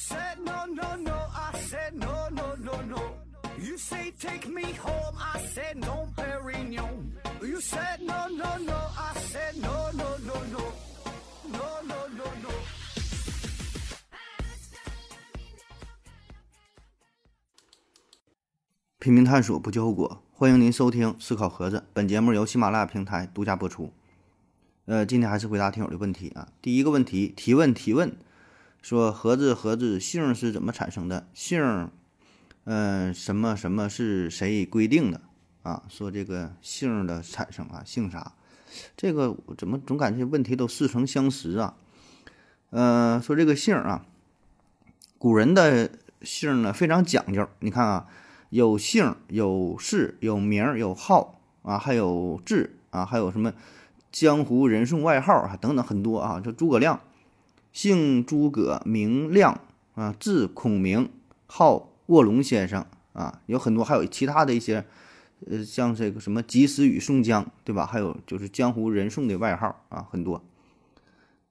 said no, no, no, I said no, no, no, no. You say take me home, I said no, Perignon. You said no, no, no, I said no, no, no, no. No, no, no, no. 拼命探索，不计后果。欢迎您收听《思考盒子》，本节目由喜马拉雅平台独家播出。呃，今天还是回答听友的问题啊。第一个问题，提问提问，说盒子盒子姓是怎么产生的？姓，嗯、什么什么是谁规定的啊？说这个姓的产生啊，姓啥？这个怎么总感觉问题都似曾相识啊？呃，说这个姓啊，古人的姓呢非常讲究，你看啊。有姓、有氏、有名、有号啊，还有字啊，还有什么江湖人送外号啊等等很多啊。这诸葛亮，姓诸葛，名亮啊，字孔明，号卧龙先生啊，有很多，还有其他的一些，呃，像这个什么及时雨宋江，对吧？还有就是江湖人送的外号啊，很多。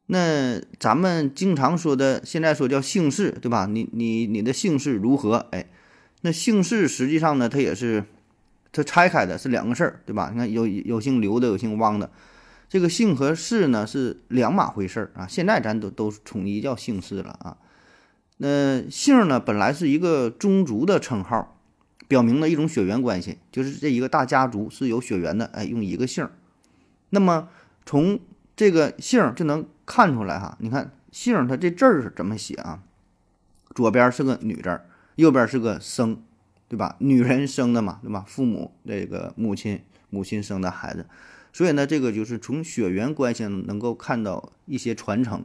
那咱们经常说的，现在说叫姓氏，对吧？你你你的姓氏如何？哎。那姓氏实际上呢，它也是它拆开的，是两个事儿，对吧？你看有有姓刘的，有姓汪的，这个姓和氏呢是两码回事儿啊。现在咱都都统一叫姓氏了啊。那姓呢，本来是一个宗族的称号，表明了一种血缘关系，就是这一个大家族是有血缘的，哎，用一个姓。那么从这个姓就能看出来哈，你看姓它这字儿是怎么写啊？左边是个女字。右边是个生，对吧？女人生的嘛，对吧？父母这个母亲母亲生的孩子，所以呢，这个就是从血缘关系能够看到一些传承，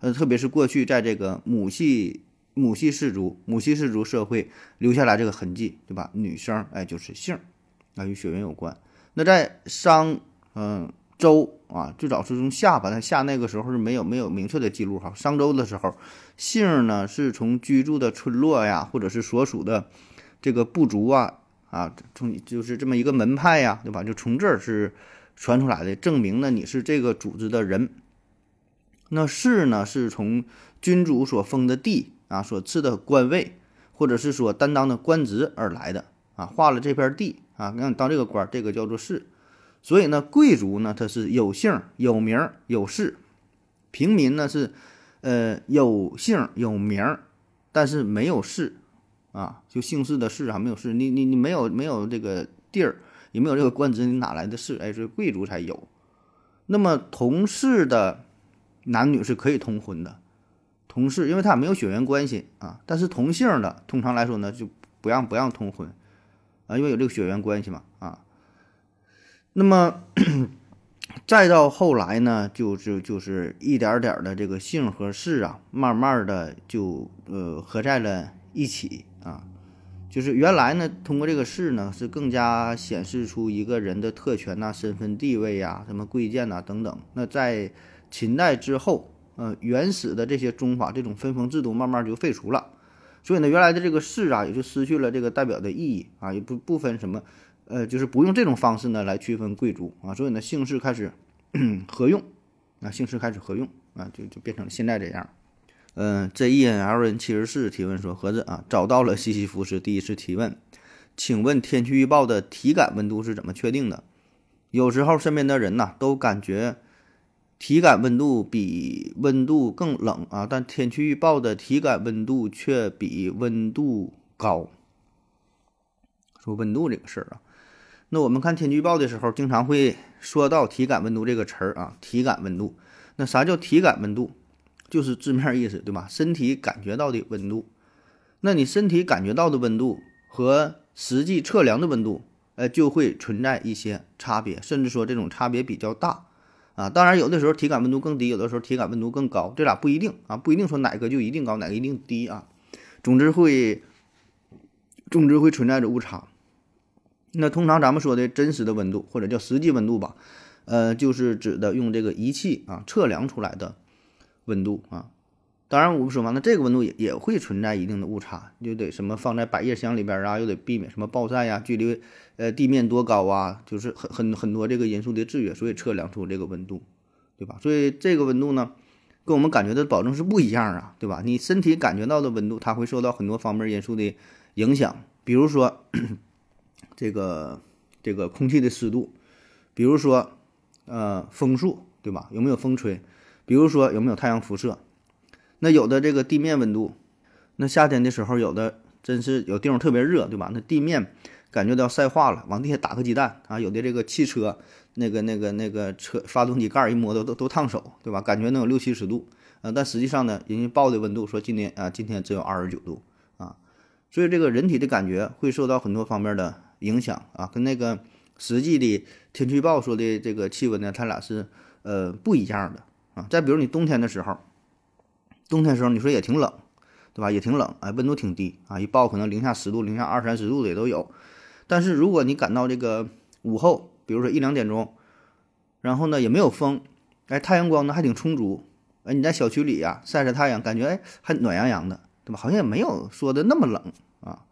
呃，特别是过去在这个母系母系氏族母系氏族社会留下来这个痕迹，对吧？女生哎就是姓，啊与血缘有关。那在商嗯周啊，最早是从夏吧，但夏那个时候是没有没有明确的记录哈。商周的时候。姓呢，是从居住的村落呀，或者是所属的这个部族啊，啊，从就是这么一个门派呀，对吧？就从这儿是传出来的，证明呢你是这个组织的人。那士呢，是从君主所封的地啊，所赐的官位，或者是所担当的官职而来的啊。划了这片地啊，让你当这个官，这个叫做士。所以呢，贵族呢，他是有姓、有名、有氏；平民呢是。呃，有姓有名，但是没有氏，啊，就姓氏的氏啊，没有氏。你你你没有没有这个地儿，也没有这个官职，你哪来的氏？哎，是贵族才有。那么同氏的男女是可以通婚的，同氏，因为他没有血缘关系啊。但是同姓的，通常来说呢，就不让不让通婚啊，因为有这个血缘关系嘛啊。那么。再到后来呢，就就就是一点点的这个姓和氏啊，慢慢的就呃合在了一起啊。就是原来呢，通过这个氏呢，是更加显示出一个人的特权呐、身份地位呀、什么贵贱呐等等。那在秦代之后，呃，原始的这些宗法这种分封制度慢慢就废除了，所以呢，原来的这个氏啊，也就失去了这个代表的意义啊，也不不分什么。呃，就是不用这种方式呢来区分贵族啊，所以呢 姓氏开始合用，啊姓氏开始合用啊，就就变成了现在这样。嗯，J E N L N 七十四提问说，盒子啊，找到了西西弗斯第一次提问，请问天气预报的体感温度是怎么确定的？有时候身边的人呐都感觉体感温度比温度更冷啊，但天气预报的体感温度却比温度高。说温度这个事儿啊。那我们看天气预报的时候，经常会说到体感温度这个词儿啊，体感温度。那啥叫体感温度？就是字面意思，对吧？身体感觉到的温度。那你身体感觉到的温度和实际测量的温度，呃，就会存在一些差别，甚至说这种差别比较大啊。当然，有的时候体感温度更低，有的时候体感温度更高，这俩不一定啊，不一定说哪个就一定高，哪个一定低啊。总之会，总之会存在着误差。那通常咱们说的真实的温度或者叫实际温度吧，呃，就是指的用这个仪器啊测量出来的温度啊。当然我们说嘛，那这个温度也也会存在一定的误差，就得什么放在百叶箱里边啊，又得避免什么暴晒呀，距离呃地面多高啊，就是很很很多这个因素的制约，所以测量出这个温度，对吧？所以这个温度呢，跟我们感觉的保证是不一样啊，对吧？你身体感觉到的温度，它会受到很多方面因素的影响，比如说 这个这个空气的湿度，比如说呃风速，对吧？有没有风吹？比如说有没有太阳辐射？那有的这个地面温度，那夏天的时候有的真是有地方特别热，对吧？那地面感觉到要晒化了，往地下打个鸡蛋啊！有的这个汽车。那个、那个、那个车发动机盖一摸都都都烫手，对吧？感觉能有六七十度，呃，但实际上呢，人家报的温度说今天啊，今天只有二十九度啊，所以这个人体的感觉会受到很多方面的影响啊，跟那个实际的天气预报说的这个气温呢，它俩是呃不一样的再比如你冬天的时候，冬天时候你说也挺冷，对吧？也挺冷，哎，温度挺低啊，一报可能零下十度、零下二三十度的也都有。但是如果你赶到这个午后，比如说一两点钟，然后呢也没有风，哎，太阳光呢还挺充足，哎，你在小区里呀晒晒太阳，感觉哎还暖洋洋的，对吧？好像也没有说的那么冷啊。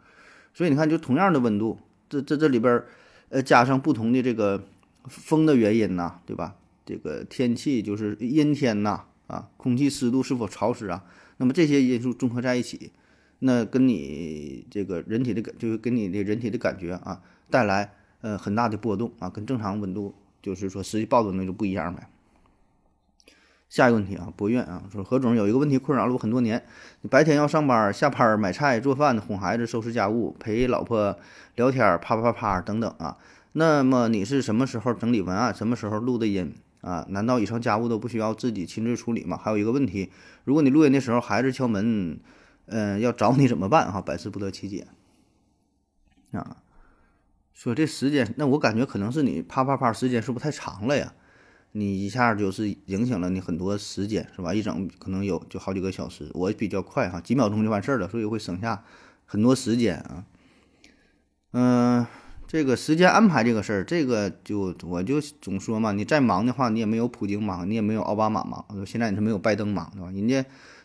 所以你看，就同样的温度，这这这里边，呃，加上不同的这个风的原因呐，对吧？这个天气就是阴天呐，啊，空气湿度是否潮湿啊？那么这些因素综合在一起，那跟你这个人体的感，就是跟你的人体的感觉啊带来。呃，很大的波动啊，跟正常温度就是说实际报的那就不一样呗。下一个问题啊，博苑啊说何总有一个问题困扰了我很多年，你白天要上班、下班买菜、做饭、哄孩子、收拾家务、陪老婆聊天、啪啪啪等等啊，那么你是什么时候整理文案？什么时候录的音啊？难道以上家务都不需要自己亲自处理吗？还有一个问题，如果你录音的时候孩子敲门，嗯，要找你怎么办？哈，百思不得其解啊。说这时间，那我感觉可能是你啪啪啪时间是不是太长了呀？你一下就是影响了你很多时间，是吧？一整可能有就好几个小时。我比较快哈，几秒钟就完事儿了，所以会省下很多时间啊。嗯，这个时间安排这个事儿，这个就我就总说嘛，你再忙的话，你也没有普京忙，你也没有奥巴马忙，现在你是没有拜登忙，对吧？人家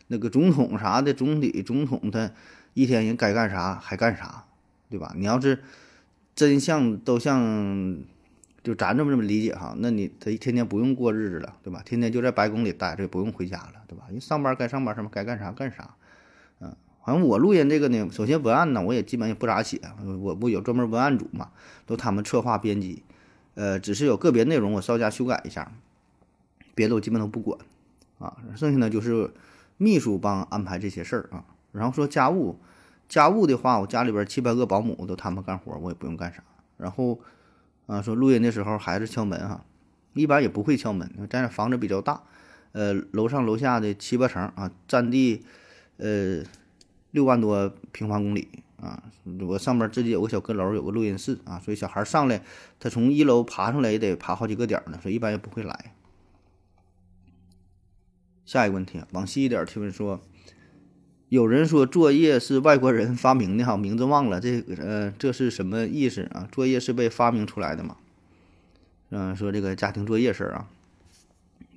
那个总统啥的，总理、总统他一天人该干啥还干啥，对吧？你要是。真像都像，就咱这么这么理解哈，那你他天天不用过日子了，对吧？天天就在白宫里待着，不用回家了，对吧？人上班该上班什么该干啥干啥，反正我录音这个呢，首先文案呢，我也基本也不咋写，我不有专门文案组嘛，都他们策划编辑，呃，只是有个别内容我稍加修改一下，别的我基本都不管，啊，剩下呢就是秘书帮安排这些事儿啊，然后说家务。家务的话，我家里边七八个保姆都他们干活，我也不用干啥。然后，啊，说录音的时候孩子敲门哈，一般也不会敲门。咱这房子比较大，呃，楼上楼下的七八层啊，占地呃六万多平方公里啊。我上边自己有个小阁楼，有个录音室啊，所以小孩上来，他从一楼爬上来也得爬好几个点呢，所以一般也不会来。下一个问题，往细一点提问说。有人说作业是外国人发明的哈，名字忘了，这个呃，这是什么意思啊？作业是被发明出来的吗？嗯，说这个家庭作业事儿啊，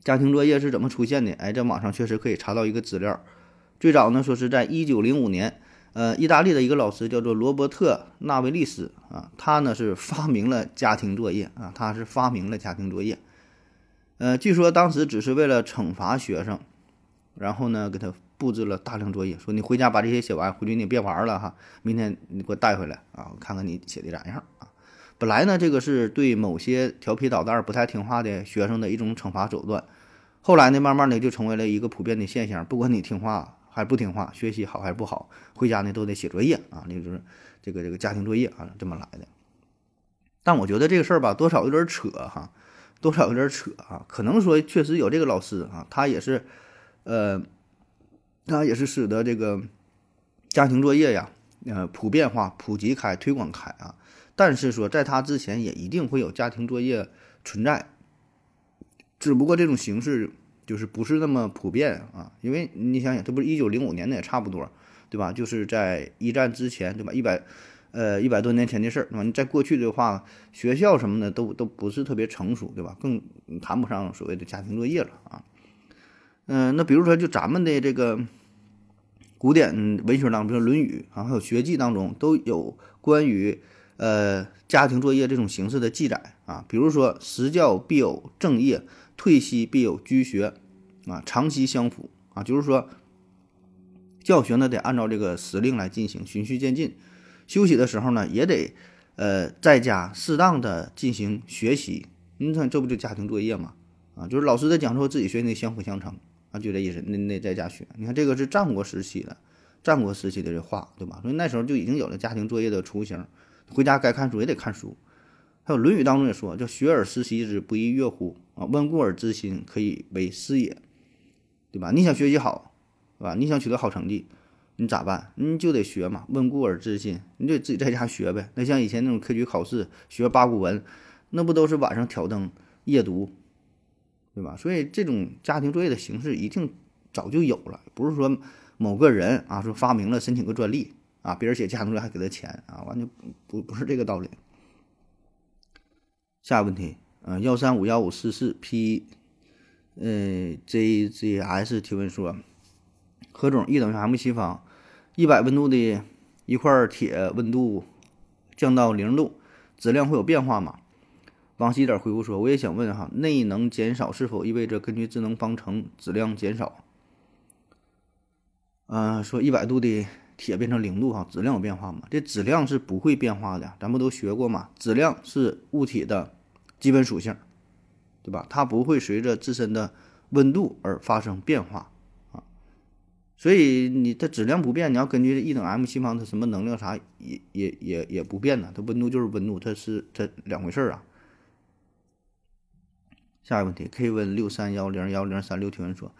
家庭作业是怎么出现的？哎，在网上确实可以查到一个资料，最早呢说是在一九零五年，呃，意大利的一个老师叫做罗伯特纳维利斯啊，他呢是发明了家庭作业啊，他是发明了家庭作业，呃，据说当时只是为了惩罚学生，然后呢给他。布置了大量作业，说你回家把这些写完，回去你别玩了哈，明天你给我带回来啊，我看看你写的咋样啊。本来呢，这个是对某些调皮捣蛋、不太听话的学生的一种惩罚手段，后来呢，慢慢的就成为了一个普遍的现象，不管你听话还不听话，学习好还是不好，回家呢都得写作业啊，那就是这个这个家庭作业啊，这么来的。但我觉得这个事儿吧，多少有点扯哈，多少有点扯啊，可能说确实有这个老师啊，他也是，呃。他也是使得这个家庭作业呀，呃，普遍化、普及开、推广开啊。但是说，在他之前也一定会有家庭作业存在，只不过这种形式就是不是那么普遍啊。因为你想想，这不是一九零五年的也差不多，对吧？就是在一战之前，对吧？一百呃一百多年前的事儿，对吧？你在过去的话，学校什么的都都不是特别成熟，对吧？更谈不上所谓的家庭作业了啊。嗯，那比如说，就咱们的这个古典文学当中，比如《论语》啊，还有《学记》当中，都有关于呃家庭作业这种形式的记载啊。比如说“时教必有正业，退息必有居学”，啊，长期相辅啊，就是说教学呢得按照这个时令来进行，循序渐进。休息的时候呢，也得呃在家适当的进行学习。你看这不就家庭作业嘛？啊，就是老师在讲授，自己学得相辅相成啊，就这意思。那那在家学，你看这个是战国时期的，战国时期的这话，对吧？所以那时候就已经有了家庭作业的雏形。回家该看书也得看书。还有《论语》当中也说，叫“学而时习之，不亦说乎？啊，温故而知新，可以为师也。”对吧？你想学习好，对吧？你想取得好成绩，你咋办？你就得学嘛，温故而知新，你得自己在家学呗。那像以前那种科举考试学八股文，那不都是晚上挑灯夜读，对吧？所以这种家庭作业的形式一定早就有了，不是说某个人啊说发明了申请个专利啊，别人写家庭作业还给他钱啊，完全不不是这个道理。下一个问题，呃，幺三五幺五四四 P。呃，JZS 提问说，何总，E 等于 m 西方，一百温度的一块铁温度降到零度，质量会有变化吗？王西点回复说，我也想问哈，内能减少是否意味着根据智能方程质量减少？嗯，说一百度的铁变成零度哈，质量有变化吗？这质量是不会变化的，咱不都学过吗？质量是物体的基本属性。对吧？它不会随着自身的温度而发生变化啊，所以你它质量不变，你要根据一等 m 西方它什么能量啥也也也也不变呢？它温度就是温度，它是它两回事儿啊。下一个问题，K 问六三幺零幺零三六提问说，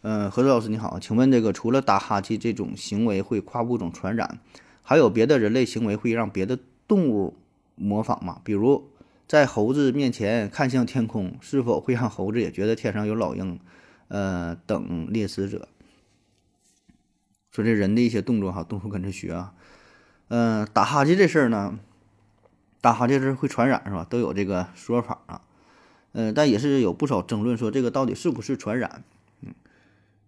嗯，何子老师你好，请问这个除了打哈欠这种行为会跨物种传染，还有别的人类行为会让别的动物模仿吗？比如？在猴子面前看向天空，是否会让猴子也觉得天上有老鹰？呃，等猎食者。说这人的一些动作哈，动物跟着学啊。嗯，打哈欠这事儿呢，打哈欠是会传染是吧？都有这个说法啊。嗯，但也是有不少争论，说这个到底是不是传染？嗯，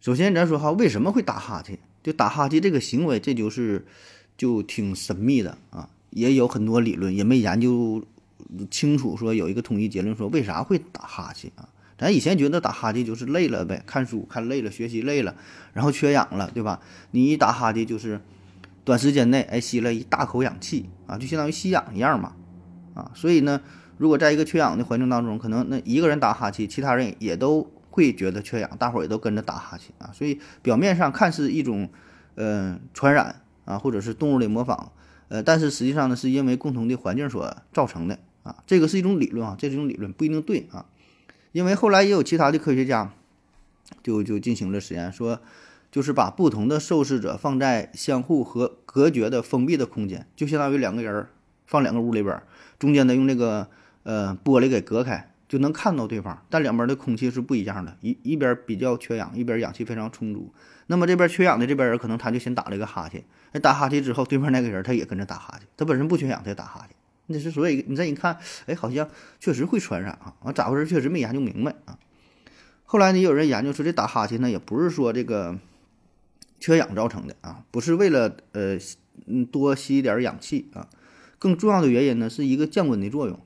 首先咱说哈，为什么会打哈欠？就打哈欠这个行为，这就是就挺神秘的啊，也有很多理论，也没研究。清楚说有一个统一结论说为啥会打哈欠啊？咱以前觉得打哈欠就是累了呗，看书看累了，学习累了，然后缺氧了，对吧？你一打哈欠就是短时间内哎吸了一大口氧气啊，就相当于吸氧一样嘛啊。所以呢，如果在一个缺氧的环境当中，可能那一个人打哈欠，其他人也都会觉得缺氧，大伙儿也都跟着打哈欠啊。所以表面上看似一种嗯传染啊，或者是动物的模仿，呃，但是实际上呢，是因为共同的环境所造成的。啊，这个是一种理论啊，这是一种理论不一定对啊，因为后来也有其他的科学家就就进行了实验，说就是把不同的受试者放在相互和隔绝的封闭的空间，就相当于两个人放两个屋里边，中间呢用这个呃玻璃给隔开，就能看到对方，但两边的空气是不一样的，一一边比较缺氧，一边氧气非常充足。那么这边缺氧的这边人可能他就先打了一个哈欠，那打哈欠之后，对面那个人他也跟着打哈欠，他本身不缺氧，他也打哈欠。那是所以你再一看，哎，好像确实会传染啊！啊，咋回事？确实没研究明白啊。后来呢，有人研究说，这打哈欠呢，也不是说这个缺氧造成的啊，不是为了呃嗯多吸一点氧气啊。更重要的原因呢，是一个降温的作用。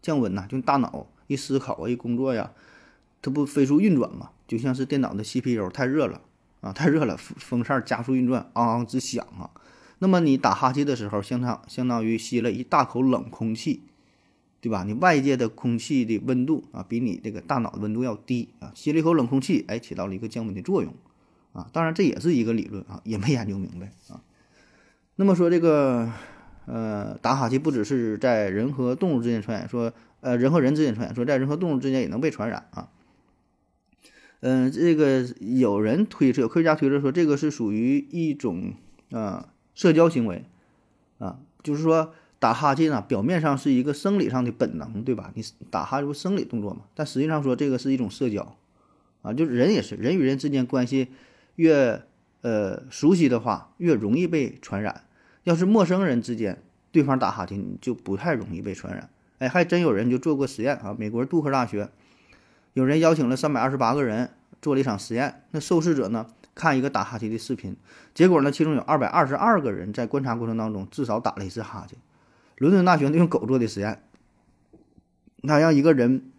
降温呐，就大脑一思考啊，一工作呀，它不飞速运转嘛，就像是电脑的 CPU 太热了啊，太热了，风风扇加速运转，昂昂直响啊。那么你打哈欠的时候，相当相当于吸了一大口冷空气，对吧？你外界的空气的温度啊，比你这个大脑的温度要低啊，吸了一口冷空气，哎，起到了一个降温的作用啊。当然这也是一个理论啊，也没研究明白啊。那么说这个呃，打哈欠不只是在人和动物之间传染，说呃人和人之间传染，说在人和动物之间也能被传染啊。嗯，这个有人推测，科学家推测说这个是属于一种啊。社交行为，啊，就是说打哈欠啊，表面上是一个生理上的本能，对吧？你打哈欠不生理动作嘛？但实际上说这个是一种社交，啊，就是人也是人与人之间关系越呃熟悉的话，越容易被传染。要是陌生人之间，对方打哈欠，就不太容易被传染。哎，还真有人就做过实验啊，美国杜克大学有人邀请了三百二十八个人做了一场实验，那受试者呢？看一个打哈欠的视频，结果呢，其中有二百二十二个人在观察过程当中至少打了一次哈欠。伦敦大学用狗做的实验，他让一个人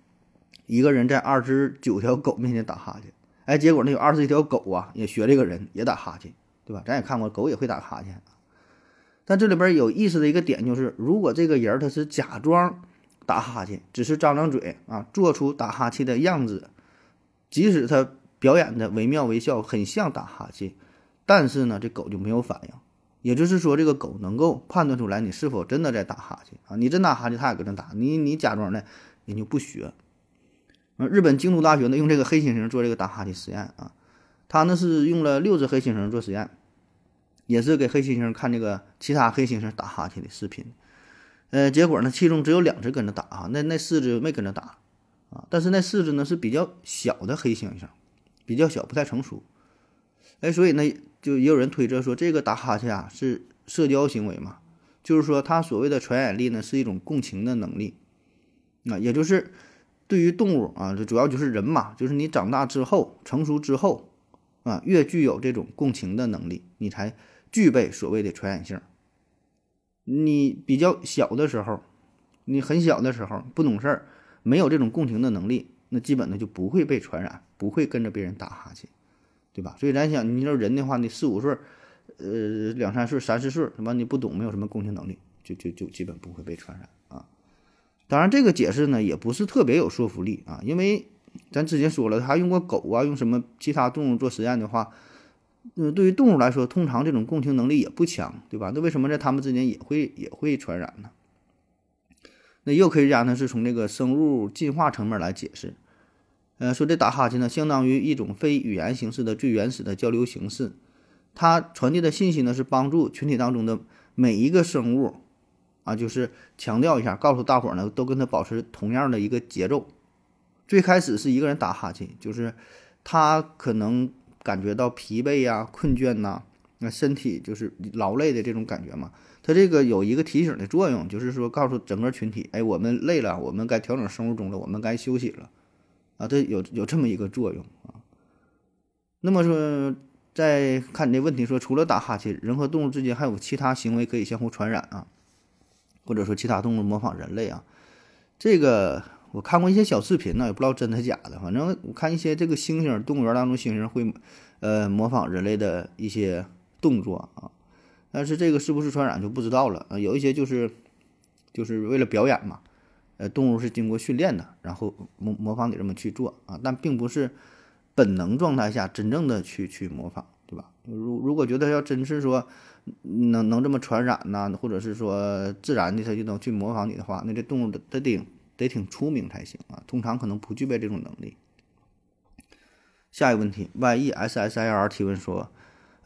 一个人在二十九条狗面前打哈欠，哎，结果呢有二十一条狗啊也学这个人也打哈欠，对吧？咱也看过狗也会打哈欠。但这里边有意思的一个点就是，如果这个人他是假装打哈欠，只是张张嘴啊，做出打哈欠的样子，即使他表演的惟妙惟肖，很像打哈欠，但是呢，这狗就没有反应。也就是说，这个狗能够判断出来你是否真的在打哈欠啊？你真打哈欠，它也跟着打；你你假装的，人就不学。日本京都大学呢，用这个黑猩猩做这个打哈欠实验啊，他呢是用了六只黑猩猩做实验。也是给黑猩猩看这个其他黑猩猩打哈欠的视频，呃，结果呢，其中只有两只跟着打啊，那那四只没跟着打啊。但是那四只呢是比较小的黑猩猩，比较小，不太成熟。哎，所以呢，就也有人推测说，这个打哈欠啊是社交行为嘛，就是说他所谓的传染力呢是一种共情的能力啊，也就是对于动物啊，这主要就是人嘛，就是你长大之后，成熟之后啊，越具有这种共情的能力，你才。具备所谓的传染性。你比较小的时候，你很小的时候不懂事儿，没有这种共情的能力，那基本呢就不会被传染，不会跟着别人打哈欠，对吧？所以咱想，你说人的话，你四五岁，呃，两三岁、三四岁，什么你不懂，没有什么共情能力，就就就基本不会被传染啊。当然，这个解释呢也不是特别有说服力啊，因为咱之前说了，他用过狗啊，用什么其他动物做实验的话。嗯，对于动物来说，通常这种共情能力也不强，对吧？那为什么在它们之间也会也会传染呢？那也有科学家呢是从这个生物进化层面来解释，呃，说这打哈欠呢相当于一种非语言形式的最原始的交流形式，它传递的信息呢是帮助群体当中的每一个生物啊，就是强调一下，告诉大伙呢都跟它保持同样的一个节奏。最开始是一个人打哈欠，就是他可能。感觉到疲惫呀、困倦呐，那身体就是劳累的这种感觉嘛。它这个有一个提醒的作用，就是说告诉整个群体，哎，我们累了，我们该调整生物钟了，我们该休息了，啊，它有有这么一个作用啊。那么说，再看你这问题，说除了打哈欠，人和动物之间还有其他行为可以相互传染啊，或者说其他动物模仿人类啊，这个。我看过一些小视频呢，也不知道真的假的。反正我看一些这个猩猩，动物园当中猩猩会，呃，模仿人类的一些动作啊。但是这个是不是传染就不知道了啊。有一些就是，就是为了表演嘛，呃，动物是经过训练的，然后模模仿你这么去做啊，但并不是本能状态下真正的去去模仿，对吧？如如果觉得要真是说能能这么传染呐，或者是说自然的它就能去模仿你的话，那这动物的它得。得挺出名才行啊，通常可能不具备这种能力。下一个问题，y e s s i r 提问说，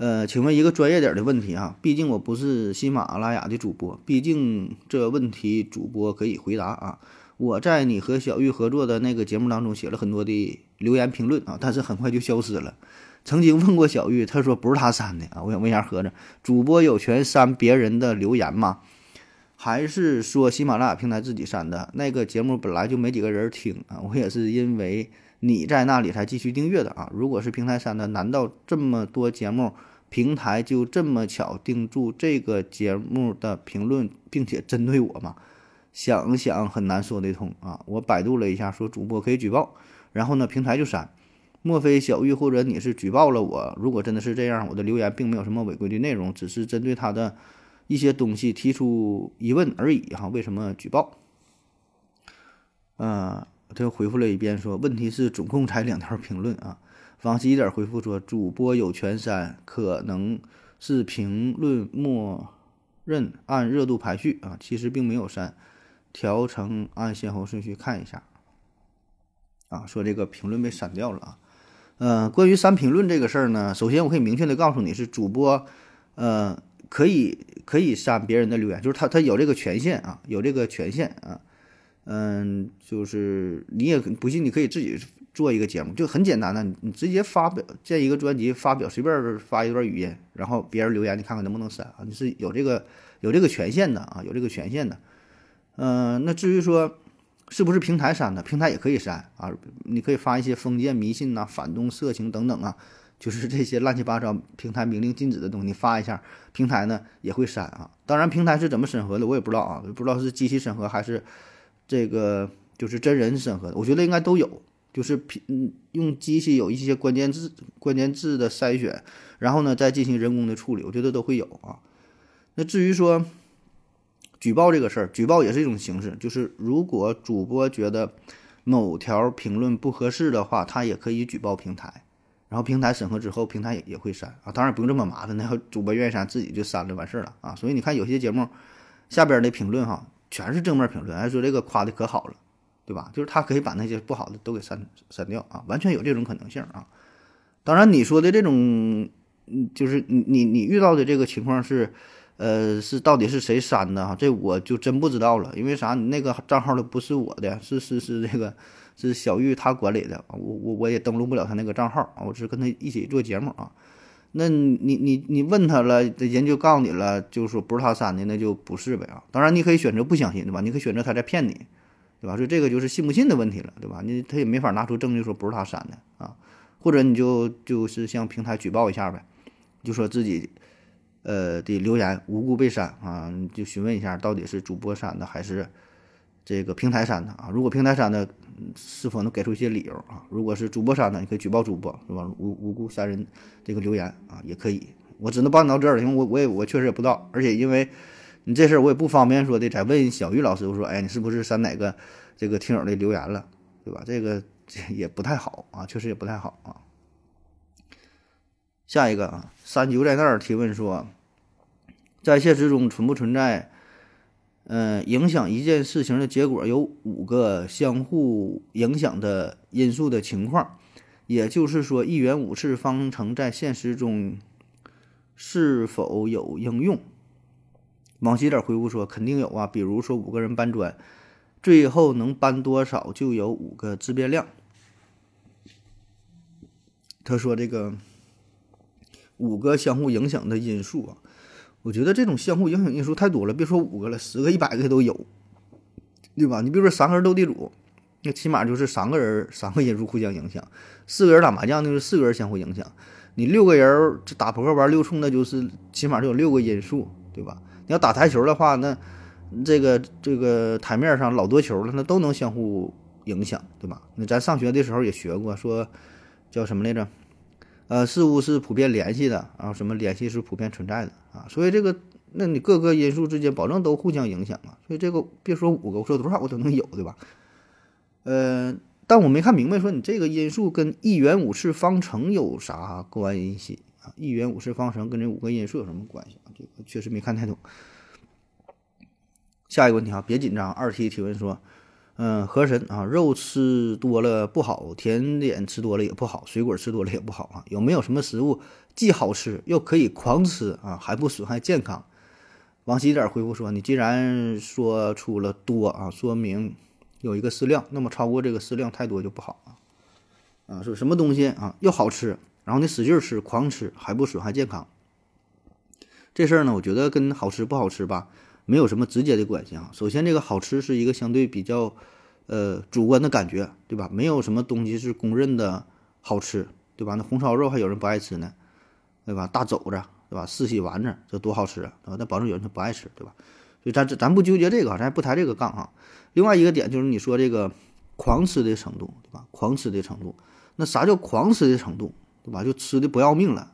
呃，请问一个专业点的问题啊，毕竟我不是喜马拉雅的主播，毕竟这问题主播可以回答啊。我在你和小玉合作的那个节目当中写了很多的留言评论啊，但是很快就消失了。曾经问过小玉，她说不是她删的啊。我想问一下，合着主播有权删别人的留言吗？还是说喜马拉雅平台自己删的那个节目本来就没几个人听啊，我也是因为你在那里才继续订阅的啊。如果是平台删的，难道这么多节目平台就这么巧盯住这个节目的评论，并且针对我吗？想想很难说得通啊。我百度了一下，说主播可以举报，然后呢平台就删。莫非小玉或者你是举报了我？如果真的是这样，我的留言并没有什么违规的内容，只是针对他的。一些东西提出疑问而已哈，为什么举报？嗯，他又回复了一遍，说问题是总共才两条评论啊。王西点回复说，主播有权删，可能是评论默认按热度排序啊，其实并没有删，调成按先后顺序看一下。啊，说这个评论被删掉了啊。嗯，关于删评论这个事儿呢，首先我可以明确的告诉你是主播，呃。可以可以删别人的留言，就是他他有这个权限啊，有这个权限啊，嗯，就是你也不信，你可以自己做一个节目，就很简单的，你直接发表建一个专辑，发表随便发一段语音，然后别人留言，你看看能不能删啊？你是有这个有这个权限的啊，有这个权限的。嗯，那至于说是不是平台删的，平台也可以删啊，你可以发一些封建迷信呐、反动色情等等啊。就是这些乱七八糟平台明令禁止的东西，你发一下，平台呢也会删啊。当然，平台是怎么审核的，我也不知道啊，不知道是机器审核还是这个就是真人审核的。我觉得应该都有，就是品嗯用机器有一些关键字关键字的筛选，然后呢再进行人工的处理，我觉得都会有啊。那至于说举报这个事儿，举报也是一种形式，就是如果主播觉得某条评论不合适的话，他也可以举报平台，然后平台审核之后，平台也也会删啊。当然不用这么麻烦，那主播愿意删，自己就删了完事儿了啊。所以你看有些节目下边的评论哈，全是正面评论，还说这个夸的可好了。对吧？就是他可以把那些不好的都给删删掉啊，完全有这种可能性啊。当然，你说的这种，嗯，就是你你你遇到的这个情况是，呃，是到底是谁删的哈？这我就真不知道了，因为啥？你那个账号的不是我的，是是是这个是小玉他管理的，我我我也登录不了他那个账号啊，我是跟他一起做节目啊。那你你你问他了，人就告诉你了，就说不是他删的，那就不是呗啊。当然，你可以选择不相信，对吧？你可以选择他在骗你。对吧？所以这个就是信不信的问题了，对吧？你他也没法拿出证据说不是他删的啊，或者你就就是向平台举报一下呗，就说自己呃的留言无故被删啊，就询问一下到底是主播删的还是这个平台删的啊？如果平台删的，是否能给出一些理由啊？如果是主播删的，你可以举报主播，是吧？无无故删人这个留言啊，也可以。我只能帮你到这儿了，因为我我也我确实也不知道，而且因为。你这事儿我也不方便说的，再问小玉老师，我说，哎，你是不是删哪个这个听友的留言了，对吧？这个也不太好啊，确实也不太好啊。下一个啊，三九在那儿提问说，在现实中存不存在，嗯，影响一件事情的结果有五个相互影响的因素的情况，也就是说，一元五次方程在现实中是否有应用？往西点回复说：“肯定有啊，比如说五个人搬砖，最后能搬多少就有五个自变量。”他说：“这个五个相互影响的因素啊，我觉得这种相互影响因素太多了，别说五个了，十个、一百个都有，对吧？你比如说三个人斗地主，那起码就是三个人三个因素互相影响；四个人打麻将，就是四个人相互影响；你六个人这打扑克玩六冲，那就是起码就有六个因素，对吧？”你要打台球的话，那这个这个台面上老多球了，那都能相互影响，对吧？那咱上学的时候也学过，说叫什么来着？呃，事物是普遍联系的，然后什么联系是普遍存在的啊？所以这个，那你各个因素之间保证都互相影响啊。所以这个别说五个，我说多少我都能有，对吧？呃，但我没看明白，说你这个因素跟一元五次方程有啥关系啊？一元五次方程跟这五个因素有什么关系啊？这个？确实没看太懂。下一个问题啊，别紧张。二题提问说，嗯，河神啊，肉吃多了不好，甜点吃多了也不好，水果吃多了也不好啊。有没有什么食物既好吃又可以狂吃啊，还不损害健康？王喜点回复说，你既然说出了多啊，说明有一个适量，那么超过这个适量太多就不好啊。啊，说什么东西啊又好吃，然后你使劲吃，狂吃还不损害健康？这事儿呢，我觉得跟好吃不好吃吧，没有什么直接的关系啊。首先，这个好吃是一个相对比较，呃，主观的感觉，对吧？没有什么东西是公认的好吃，对吧？那红烧肉还有人不爱吃呢，对吧？大肘子，对吧？四喜丸子，这多好吃啊，对吧？那保证有人他不爱吃，对吧？所以咱咱不纠结这个，咱不抬这个杠啊。另外一个点就是你说这个狂吃的程度，对吧？狂吃的程度，那啥叫狂吃的程度，对吧？就吃的不要命了。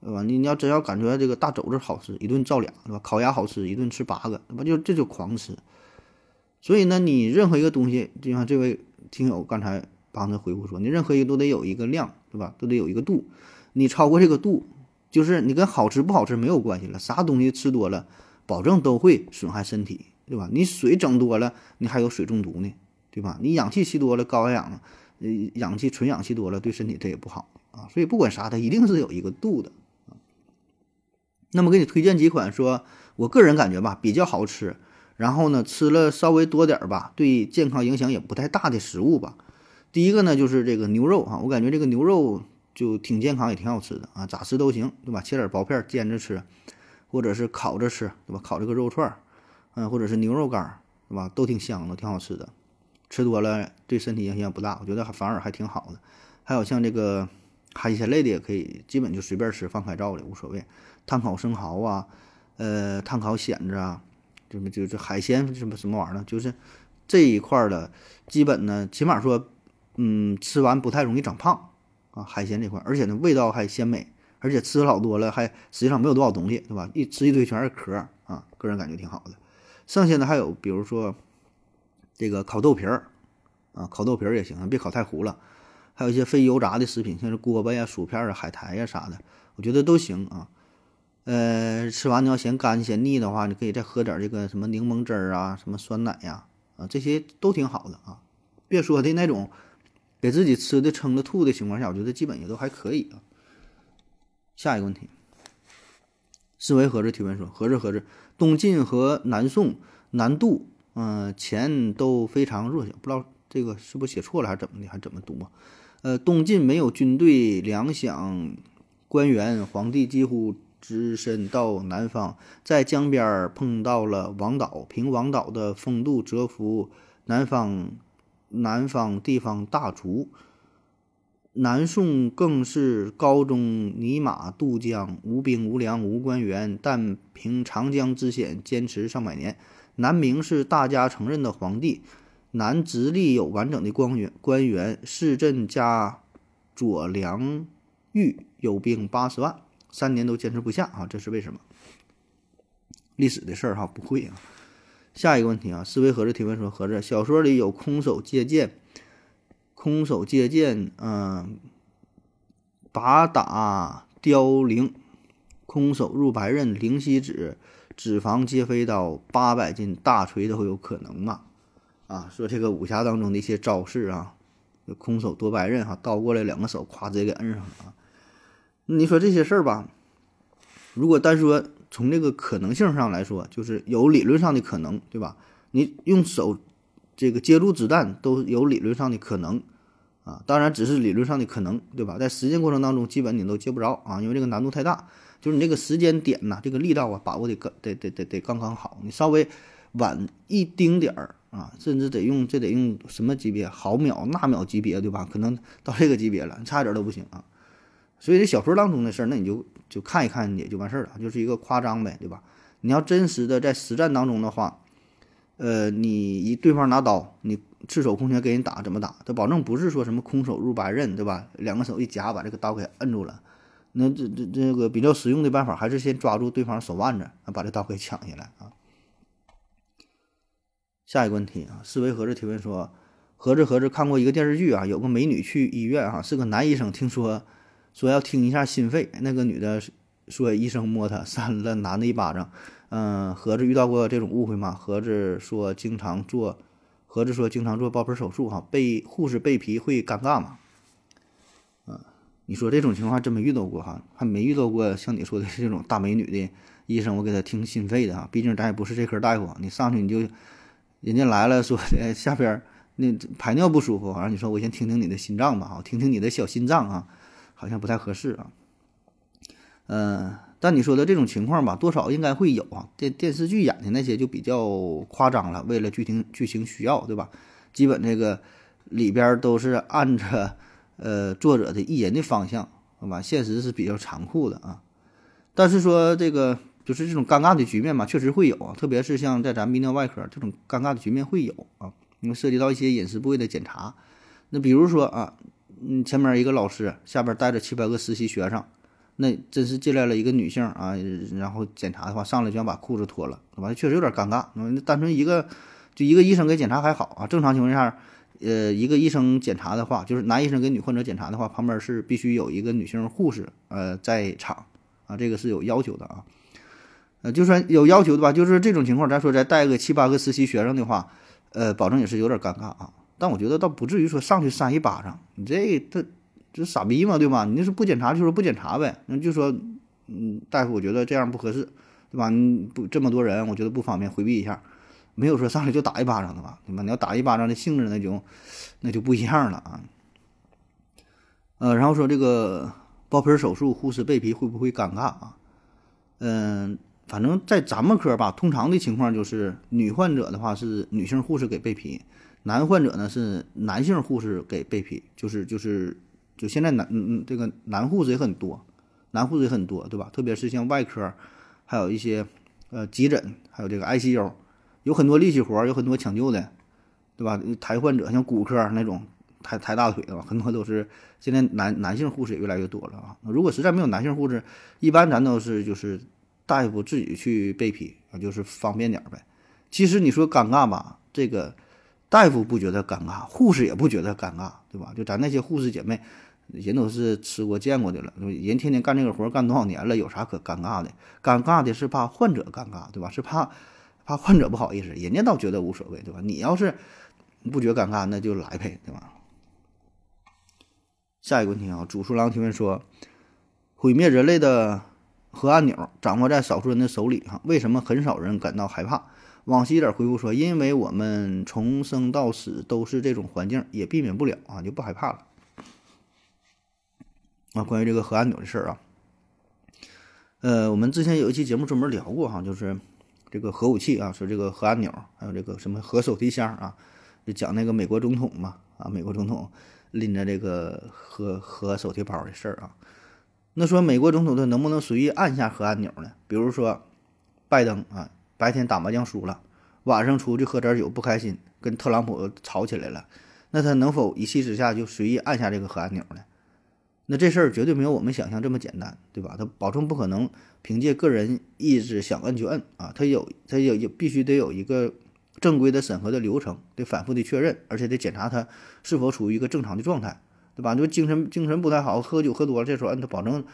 对吧？你你要真要感觉这个大肘子好吃，一顿造俩，对吧？烤鸭好吃，一顿吃八个，对吧？就这就狂吃。所以呢，你任何一个东西，就像这位听友刚才帮他回复说，你任何一个都得有一个量，对吧？都得有一个度。你超过这个度，就是你跟好吃不好吃没有关系了。啥东西吃多了，保证都会损害身体，对吧？你水整多了，你还有水中毒呢，对吧？你氧气吸多了，高氧，呃，氧气纯氧气多了，对身体这也不好啊。所以不管啥，它一定是有一个度的啊。那么给你推荐几款，说我个人感觉吧，比较好吃，然后呢吃了稍微多点儿吧，对健康影响也不太大的食物吧。第一个呢就是这个牛肉啊，我感觉这个牛肉就挺健康，也挺好吃的啊，咋吃都行，对吧？切点薄片煎着吃，或者是烤着吃，对吧？烤这个肉串儿，嗯，或者是牛肉干，对吧？都挺香的，挺好吃的。吃多了对身体影响不大，我觉得反而还挺好的。还有像这个海鲜类的也可以，基本就随便吃，放开照的无所谓。炭烤生蚝啊，呃，炭烤蚬子啊，什么就是海鲜什么什么玩意儿呢？就是这一块的，基本呢，起码说嗯，吃完不太容易长胖啊，海鲜这块，而且呢味道还鲜美，而且吃老多了还实际上没有多少东西，对吧？一吃一堆全是壳啊，个人感觉挺好的。剩下的还有比如说这个烤豆皮儿啊，烤豆皮儿也行，别烤太糊了。还有一些非油炸的食品，像是锅巴呀、薯片啊、海苔呀啥的，我觉得都行啊。呃，吃完你要嫌干嫌腻的话，你可以再喝点这个什么柠檬汁儿啊、什么酸奶呀，啊，这些都挺好的啊。别说的那种给自己吃的撑的吐的情况下，我觉得基本也都还可以啊。下一个问题，思维盒子提问说：合着合着，东晋和南宋、南渡，嗯，钱都非常弱小，不知道这个是不是写错了还是怎么的，还怎么读啊？呃，东晋没有军队、粮饷、官员，皇帝几乎。只身到南方，在江边碰到了王导，凭王导的风度折服南方，南方地方大族。南宋更是高中泥马渡江，无兵无粮无官员，但凭长江之险坚持上百年。南明是大家承认的皇帝，南直隶有完整的官员，官员市镇加左良玉有兵八十万。三年都坚持不下啊，这是为什么？历史的事儿哈不会啊。下一个问题啊，思维盒子提问说：盒子小说里有空手借剑，空手借剑，嗯，把打凋零，空手入白刃，灵犀指，脂肪皆飞刀，八百斤大锤都有可能吗？啊，说这个武侠当中的一些招式啊，空手夺白刃哈，刀过来两个手，咵直接给摁上了啊。你说这些事儿吧，如果单说从这个可能性上来说，就是有理论上的可能，对吧？你用手这个接住子弹都有理论上的可能啊，当然只是理论上的可能，对吧？在实践过程当中，基本你都接不着啊，因为这个难度太大，就是你这个时间点呐，这个力道啊，把握的刚得得得得刚刚好，你稍微晚一丁点儿啊，甚至得用这得用什么级别？毫秒、纳秒级别，对吧？可能到这个级别了，差一点都不行啊。所以这小说当中的事儿，那你就就看一看也就完事儿了，就是一个夸张呗，对吧？你要真实的在实战当中的话，呃，你一对方拿刀，你赤手空拳给人打，怎么打？他保证不是说什么空手入白刃，对吧？两个手一夹把这个刀给摁住了。那这这这个比较实用的办法，还是先抓住对方手腕子，把这刀给抢下来。下一个问题啊，思维盒子提问说，盒子盒子看过一个电视剧啊，有个美女去医院啊，是个男医生，听说。说要听一下心肺，那个女的说医生摸她扇了男的一巴掌。嗯，盒子遇到过这种误会吗？盒子说经常做，盒子说经常做包皮手术哈，被护士背皮会尴尬吗？啊，你说这种情况真没遇到过哈，还没遇到过像你说的这种大美女的医生，我给她听心肺的哈，毕竟咱也不是这科大夫，你上去你就人家来了说下边那排尿不舒服，然后你说我先听听你的心脏吧，哈，听听你的小心脏啊。好像不太合适啊，嗯，但你说的这种情况吧，多少应该会有啊。电电视剧演的那些就比较夸张了，为了剧情剧情需要，对吧？基本这个里边都是按着呃作者的意人的方向，好吧？现实是比较残酷的啊。但是说这个就是这种尴尬的局面嘛，确实会有啊。特别是像在咱泌尿外科这种尴尬的局面会有啊，因为涉及到一些隐私部位的检查。那比如说啊。嗯，前面一个老师，下边带着七八个实习学生，那真是进来了一个女性啊，然后检查的话，上来就想把裤子脱了，对吧？确实有点尴尬。那单纯一个就一个医生给检查还好啊，正常情况下，呃，一个医生检查的话，就是男医生给女患者检查的话，旁边是必须有一个女性护士呃在场啊，这个是有要求的啊。呃，就算有要求的吧，就是这种情况，咱说再带个七八个实习学生的话，呃，保证也是有点尴尬啊。但我觉得倒不至于说上去扇一巴掌，你这他这傻逼嘛，对吧？你那是不检查就说不检查呗，那就说，嗯，大夫，我觉得这样不合适，对吧？你不这么多人，我觉得不方便，回避一下，没有说上来就打一巴掌的吧，对吧？你要打一巴掌的性质那就那就不一样了啊。呃，然后说这个包皮手术，护士背皮会不会尴尬啊？嗯，反正在咱们科吧，通常的情况就是女患者的话是女性护士给背皮。男患者呢是男性护士给背皮，就是就是就现在男嗯嗯这个男护士也很多，男护士也很多，对吧？特别是像外科，还有一些呃急诊，还有这个 ICU，有很多力气活，有很多抢救的，对吧？抬患者像骨科那种抬抬大腿的吧，很多都是现在男男性护士也越来越多了啊。如果实在没有男性护士，一般咱都是就是大夫自己去备批啊，就是方便点呗。其实你说尴尬吧，这个大夫不觉得尴尬，护士也不觉得尴尬，对吧？就咱那些护士姐妹，人都是吃过见过的了，人天天干这个活干多少年了，有啥可尴尬的？尴尬的是怕患者尴尬，对吧？是怕怕患者不好意思，人家倒觉得无所谓，对吧？你要是不觉尴尬，那就来呗，对吧？下一个问题啊，主书郎提问说，毁灭人类的核按钮掌握在少数人的手里，哈，为什么很少人感到害怕？往西点回复说，因为我们从生到死都是这种环境，也避免不了啊，就不害怕了。啊，关于这个核按钮的事儿啊，呃，我们之前有一期节目专门聊过哈，就是这个核武器啊，说这个核按钮，还有这个什么核手提箱啊，就讲那个美国总统嘛，啊，美国总统拎着这个核核手提包的事儿啊。那说美国总统他能不能随意按下核按钮呢？比如说拜登啊，白天打麻将输了，晚上出去喝点酒不开心，跟特朗普吵起来了，那他能否一气之下就随意按下这个核按钮呢？那这事儿绝对没有我们想象这么简单，对吧？他保证不可能凭借个人意志想摁就摁啊，他有他有有必须得有一个正规的审核的流程，得反复的确认，而且得检查他是否处于一个正常的状态，对吧？就精神精神不太好，喝酒喝多了，这时候摁他保证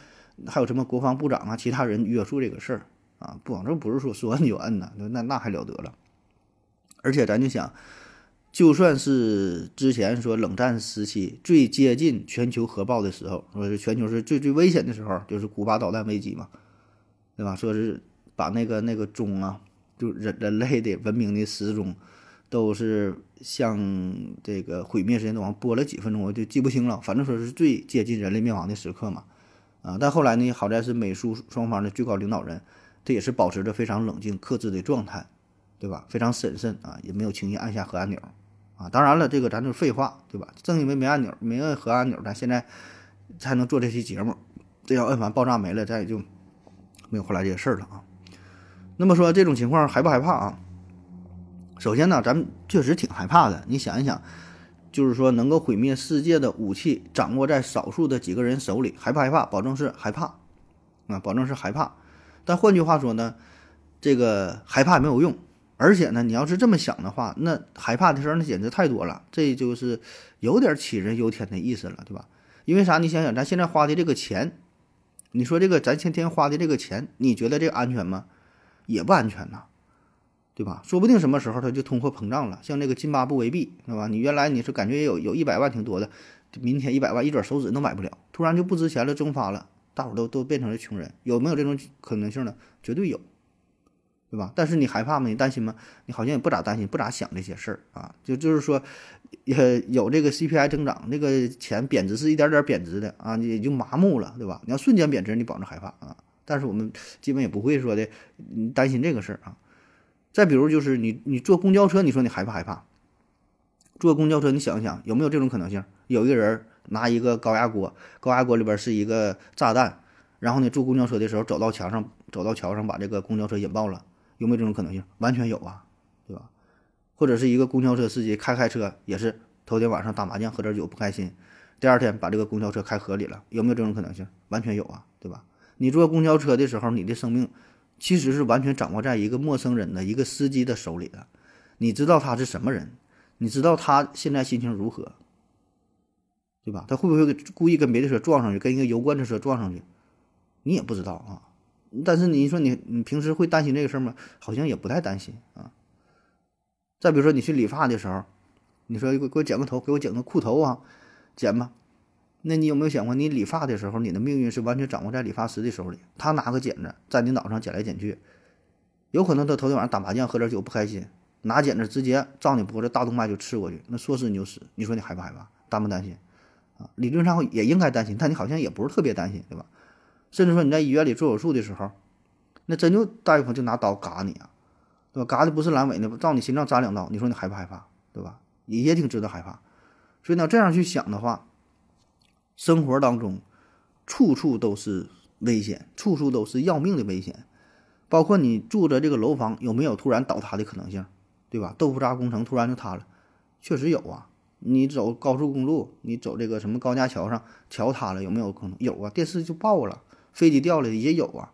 还有什么国防部长啊，其他人约束这个事儿啊，保证不是说说摁就摁呐，那那还了得了？而且咱就想。就算是之前说冷战时期最接近全球核爆的时候，说是全球是最最危险的时候，就是古巴导弹危机嘛，对吧？说是把那个那个钟啊，就人人类的文明的时钟，都是向这个毁灭时间段拨了几分钟，我就记不清了。反正说是最接近人类灭亡的时刻嘛，啊！但后来呢，好在是美苏双方的最高领导人，他也是保持着非常冷静克制的状态，对吧？非常审慎啊，也没有轻易按下核按钮。啊，当然了，这个咱就是废话，对吧？正因为没按钮，没摁核按钮，咱现在才能做这期节目。这要摁完爆炸没了，咱也就没有后来这些事儿了啊。那么说这种情况害不害怕啊？首先呢，咱们确实挺害怕的。你想一想，就是说能够毁灭世界的武器掌握在少数的几个人手里，害不害怕？保证是害怕啊，保证是害怕。但换句话说呢，这个害怕没有用。而且呢，你要是这么想的话，那害怕的事儿那简直太多了，这就是有点杞人忧天的意思了，对吧？因为啥？你想想，咱现在花的这个钱，你说这个咱天天花的这个钱，你觉得这个安全吗？也不安全呐，对吧？说不定什么时候它就通货膨胀了，像这个津巴布韦币，对吧？你原来你是感觉有有一百万挺多的，明天一百万一转手指都买不了，突然就不值钱了，蒸发了，大伙都都变成了穷人，有没有这种可能性呢？绝对有。对吧？但是你害怕吗？你担心吗？你好像也不咋担心，不咋想这些事儿啊。就就是说，也有这个 CPI 增长，那个钱贬值是一点点贬值的啊，也就麻木了，对吧？你要瞬间贬值，你保证害怕啊。但是我们基本也不会说的，你担心这个事儿啊。再比如就是你你坐公交车，你说你害不害怕？坐公交车，你想一想有没有这种可能性？有一个人拿一个高压锅，高压锅里边是一个炸弹，然后呢坐公交车的时候走到墙上，走到桥上把这个公交车引爆了。有没有这种可能性？完全有啊，对吧？或者是一个公交车司机开开车，也是头天晚上打麻将喝点酒不开心，第二天把这个公交车开河里了，有没有这种可能性？完全有啊，对吧？你坐公交车的时候，你的生命其实是完全掌握在一个陌生人的一个司机的手里的，你知道他是什么人，你知道他现在心情如何，对吧？他会不会故意跟别的车撞上去，跟一个油罐的车撞上去，你也不知道啊。但是你说你你平时会担心这个事儿吗？好像也不太担心啊。再比如说你去理发的时候，你说给我剪个头，给我剪个裤头啊，剪吧。那你有没有想过，你理发的时候，你的命运是完全掌握在理发师的手里。他拿个剪子在你脑上剪来剪去，有可能他头天晚上打麻将喝点酒不开心，拿剪子直接照你脖子大动脉就刺过去，那说死你就死。你说你害不害怕？担不担心？啊，理论上也应该担心，但你好像也不是特别担心，对吧？甚至说你在医院里做手术的时候，那真就大夫就拿刀嘎你啊，对吧？嘎的不是阑尾呢，照你心脏扎两刀，你说你害不害怕？对吧？也也挺值得害怕。所以呢，这样去想的话，生活当中处处都是危险，处处都是要命的危险。包括你住的这个楼房有没有突然倒塌的可能性，对吧？豆腐渣工程突然就塌了，确实有啊。你走高速公路，你走这个什么高架桥上，桥塌了有没有可能？有啊，电视就爆了，飞机掉了也有啊。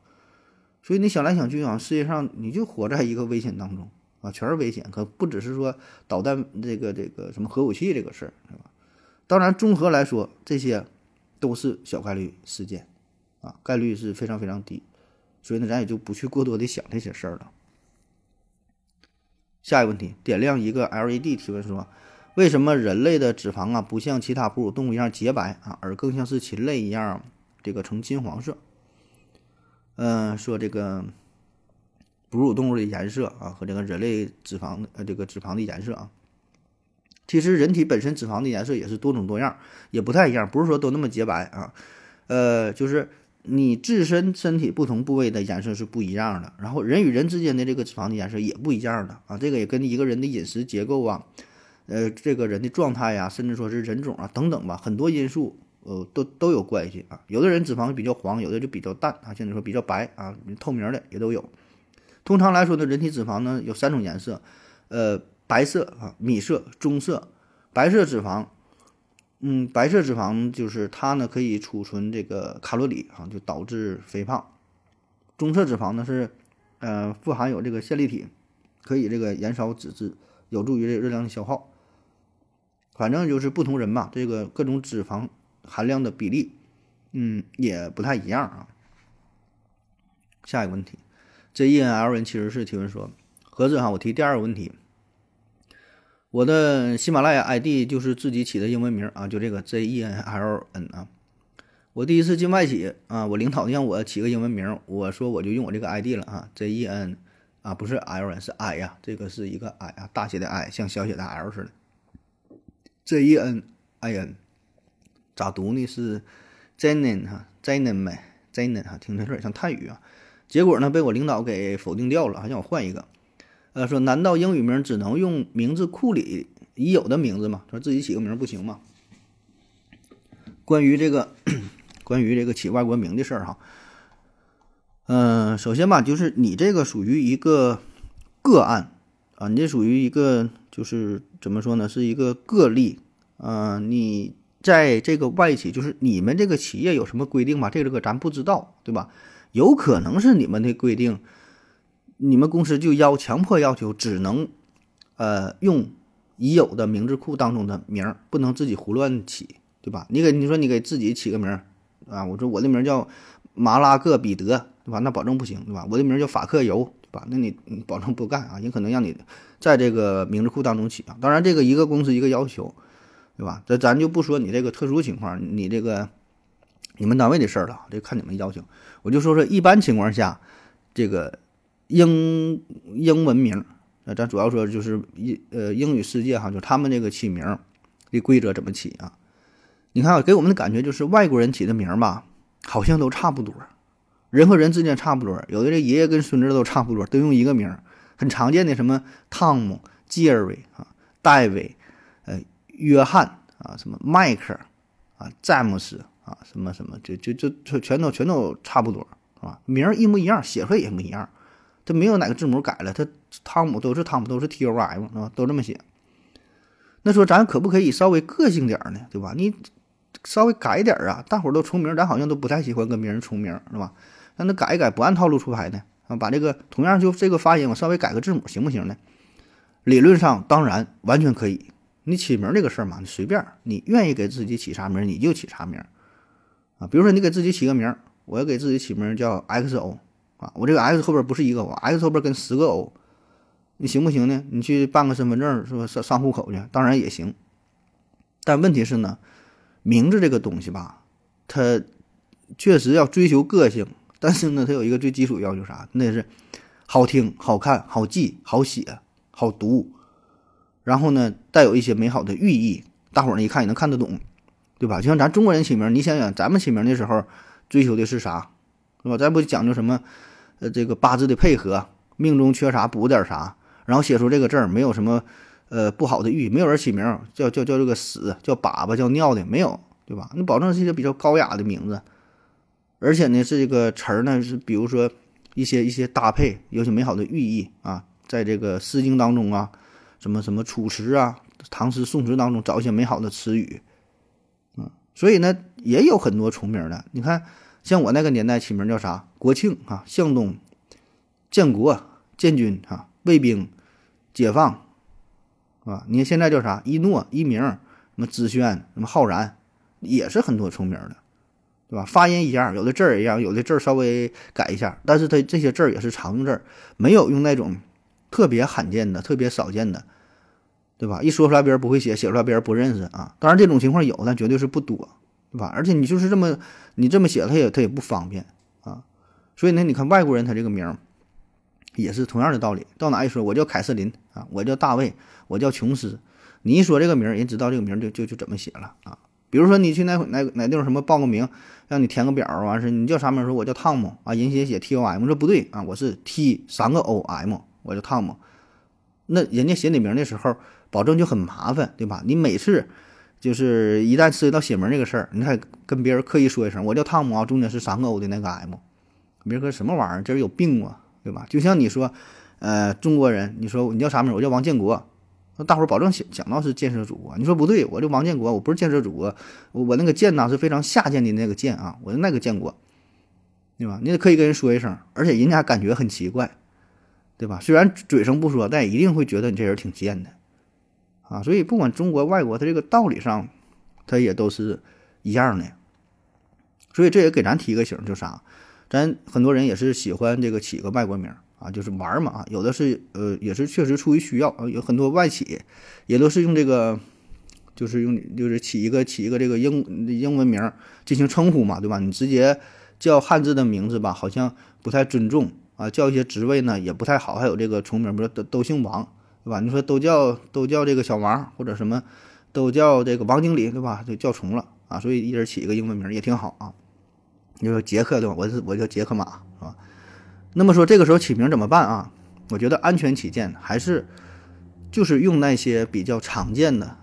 所以你想来想去啊，世界上你就活在一个危险当中啊，全是危险，可不只是说导弹这个这个什么核武器这个事儿，是吧？当然，综合来说，这些都是小概率事件啊，概率是非常非常低。所以呢，咱也就不去过多的想这些事儿了。下一个问题，点亮一个 LED 提问说，为什么人类的脂肪啊不像其他哺乳动物一样洁白啊，而更像是禽类一样这个呈金黄色？嗯，说这个哺乳动物的颜色啊和这个人类脂肪呃这个脂肪的颜色啊，其实人体本身脂肪的颜色也是多种多样，也不太一样，不是说都那么洁白啊，呃，就是。你自身身体不同部位的颜色是不一样的，然后人与人之间的这个脂肪的颜色也不一样的啊，这个也跟一个人的饮食结构啊，呃，这个人的状态呀，甚至说是人种啊等等吧，很多因素呃都都有关系啊。有的人脂肪比较黄，有的就比较淡啊，甚至说比较白啊，透明的也都有。通常来说呢，人体脂肪呢有三种颜色，呃，白色啊、米色、棕色。白色脂肪。嗯，白色脂肪就是它呢，可以储存这个卡路里啊，就导致肥胖。棕色脂肪呢是，呃，富含有这个线粒体，可以这个燃烧脂质，有助于这个热量的消耗。反正就是不同人吧，这个各种脂肪含量的比例，嗯，也不太一样啊。下一个问题这 E N L 人其实是提问说，何子哈，我提第二个问题。我的喜马拉雅 ID 就是自己起的英文名啊，就这个 J E N L N 啊。我第一次进外企啊，我领导让我起个英文名，我说我就用我这个 ID 了啊，J E N 啊，不是 L N 是 I 呀，这个是一个 I 啊，大写的 I 像小写的 L 似的。J E N I N 咋读呢？是 Zenin 哈，Zenin 呗，Zenin 哈，听着有点像泰语啊。结果呢，被我领导给否定掉了，还让我换一个。呃，说难道英语名只能用名字库里已有的名字吗？说自己起个名不行吗？关于这个，关于这个起外国名的事儿哈，嗯，首先吧，就是你这个属于一个个案啊，你这属于一个就是怎么说呢，是一个个例啊。你在这个外企，就是你们这个企业有什么规定吗？这个咱不知道，对吧？有可能是你们的规定。你们公司就要强迫要求，只能，呃，用已有的名字库当中的名儿，不能自己胡乱起，对吧？你给你说你给自己起个名儿，啊，我说我的名叫马拉克彼得，对吧？那保证不行，对吧？我的名叫法克尤，对吧？那你保证不干啊？也可能让你在这个名字库当中起啊。当然，这个一个公司一个要求，对吧？这咱就不说你这个特殊情况，你这个你们单位的事儿了，这看你们要求。我就说说一般情况下，这个。英英文名，那咱主要说就是英呃英语世界哈，就他们这个起名的规则怎么起啊？你看给我们的感觉就是外国人起的名吧，好像都差不多，人和人之间差不多，有的这爷爷跟孙子都差不多，都用一个名，很常见的什么汤姆、杰瑞啊、戴维、呃、约翰啊、什么迈克啊、詹姆斯啊、什么什么，就就就全全都全都差不多啊，名一模一样，写出来也一模一样。它没有哪个字母改了，它汤姆都是汤姆，都是 T O M 是吧？都这么写。那说咱可不可以稍微个性点呢？对吧？你稍微改点啊，大伙儿都重名，咱好像都不太喜欢跟别人重名，是吧？让他改一改，不按套路出牌呢？啊，把这个同样就这个发音，我稍微改个字母行不行呢？理论上当然完全可以。你起名这个事儿嘛，你随便，你愿意给自己起啥名你就起啥名啊。比如说你给自己起个名，我要给自己起名叫 X O。啊，我这个 X 后边不是一个 O，X 后边跟十个 O，你行不行呢？你去办个身份证是吧？上上户口去，当然也行。但问题是呢，名字这个东西吧，它确实要追求个性，但是呢，它有一个最基础要求啥？那是好听、好看、好记、好写、好读，然后呢，带有一些美好的寓意，大伙儿呢一看也能看得懂，对吧？就像咱中国人起名，你想想，咱们起名的时候追求的是啥，是吧？咱不讲究什么？呃，这个八字的配合，命中缺啥补点啥，然后写出这个字儿，没有什么呃不好的寓意，没有人起名叫叫叫这个屎，叫粑粑，叫尿的，没有，对吧？你保证是一个比较高雅的名字，而且呢，是这个词儿呢是比如说一些一些搭配，有些美好的寓意啊，在这个《诗经》当中啊，什么什么楚辞啊，唐诗宋词当中找一些美好的词语，嗯，所以呢也有很多重名的。你看，像我那个年代起名叫啥？国庆啊，向东、建国、建军啊，卫兵、解放，啊，你看现在叫啥？一诺、一鸣、什么知轩、什么浩然，也是很多重名的，对吧？发音一样，有的字儿一样，有的字儿稍微改一下，但是它这些字儿也是常用字儿，没有用那种特别罕见的、特别少见的。对吧？一说出来别人不会写，写出来别人不认识啊。当然这种情况有，但绝对是不多，对吧？而且你就是这么你这么写，他也他也不方便啊。所以呢，你看外国人他这个名也是同样的道理。到哪一说我叫凯瑟琳啊，我叫大卫，我叫琼斯，你一说这个名，人知道这个名就就就怎么写了啊。比如说你去哪哪哪地方什么报个名，让你填个表，完事你叫啥名？说我叫汤姆啊，人写写 T O M，说不对啊，我是 T 三个 O M，我叫汤姆。那人家写你名的时候。保证就很麻烦，对吧？你每次就是一旦涉及到写名这个事儿，你还跟别人刻意说一声“我叫汤姆啊”，中间是三个 O 的那个 M，别人说什么玩意儿？这人有病啊，对吧？就像你说，呃，中国人，你说你叫啥名？我叫王建国，那大伙儿保证想想到是建设祖国。你说不对，我就王建国，我不是建设祖国，我那个建呢是非常下贱的那个建啊，我的那个建国，对吧？你得刻意跟人说一声，而且人家感觉很奇怪，对吧？虽然嘴上不说，但也一定会觉得你这人挺贱的。啊，所以不管中国外国，它这个道理上，它也都是一样的。所以这也给咱提个醒，就啥，咱很多人也是喜欢这个起个外国名啊，就是玩嘛啊。有的是呃，也是确实出于需要啊，有很多外企也都是用这个，就是用就是起一个起一个这个英英文名进行称呼嘛，对吧？你直接叫汉字的名字吧，好像不太尊重啊。叫一些职位呢也不太好，还有这个重名，比如都都姓王。对吧？你说都叫都叫这个小王或者什么，都叫这个王经理，对吧？就叫重了啊，所以一人起一个英文名也挺好啊。你说杰克对吧？我是我叫杰克马是吧？那么说这个时候起名怎么办啊？我觉得安全起见，还是就是用那些比较常见的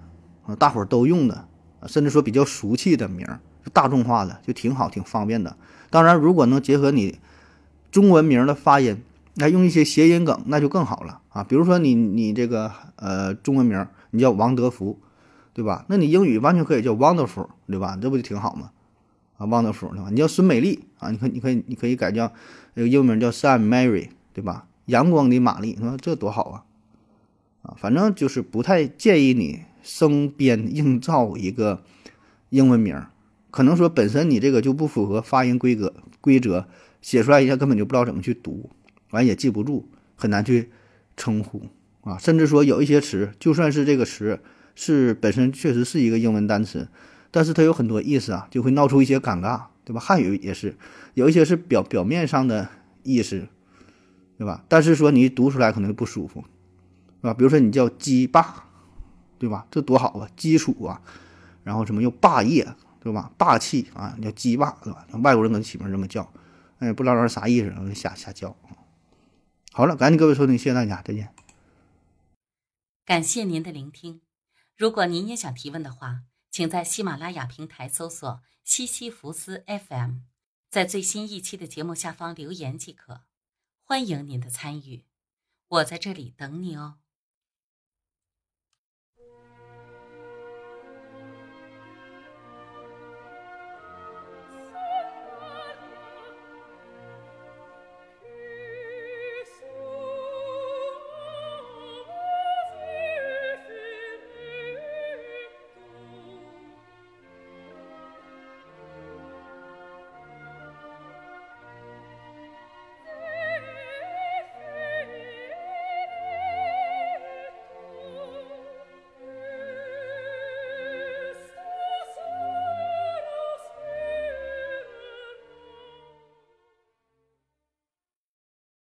啊，大伙儿都用的，甚至说比较俗气的名，大众化的就挺好，挺方便的。当然，如果能结合你中文名的发音。那用一些谐音梗，那就更好了啊！比如说你你这个呃中文名你叫王德福，对吧？那你英语完全可以叫 Wonderful，对吧？这不就挺好吗？啊，Wonderful，对吧？你叫孙美丽啊，你可你可以你可以改叫那个英文名叫 Sun Mary，对吧？阳光的玛丽，你说这多好啊！啊，反正就是不太建议你生编硬造一个英文名，可能说本身你这个就不符合发音规格规则，写出来一下根本就不知道怎么去读。完也记不住，很难去称呼啊，甚至说有一些词，就算是这个词是本身确实是一个英文单词，但是它有很多意思啊，就会闹出一些尴尬，对吧？汉语也是有一些是表表面上的意思，对吧？但是说你读出来可能不舒服，是吧？比如说你叫鸡霸，对吧？这多好啊，基础啊，然后什么又霸业，对吧？霸气啊，叫鸡霸，对吧？外国人给起名这么叫，哎，不知道这啥意思，瞎瞎叫。好了，感谢各位收听，谢谢大家，再见。感谢您的聆听。如果您也想提问的话，请在喜马拉雅平台搜索“西西弗斯 FM”，在最新一期的节目下方留言即可。欢迎您的参与，我在这里等你哦。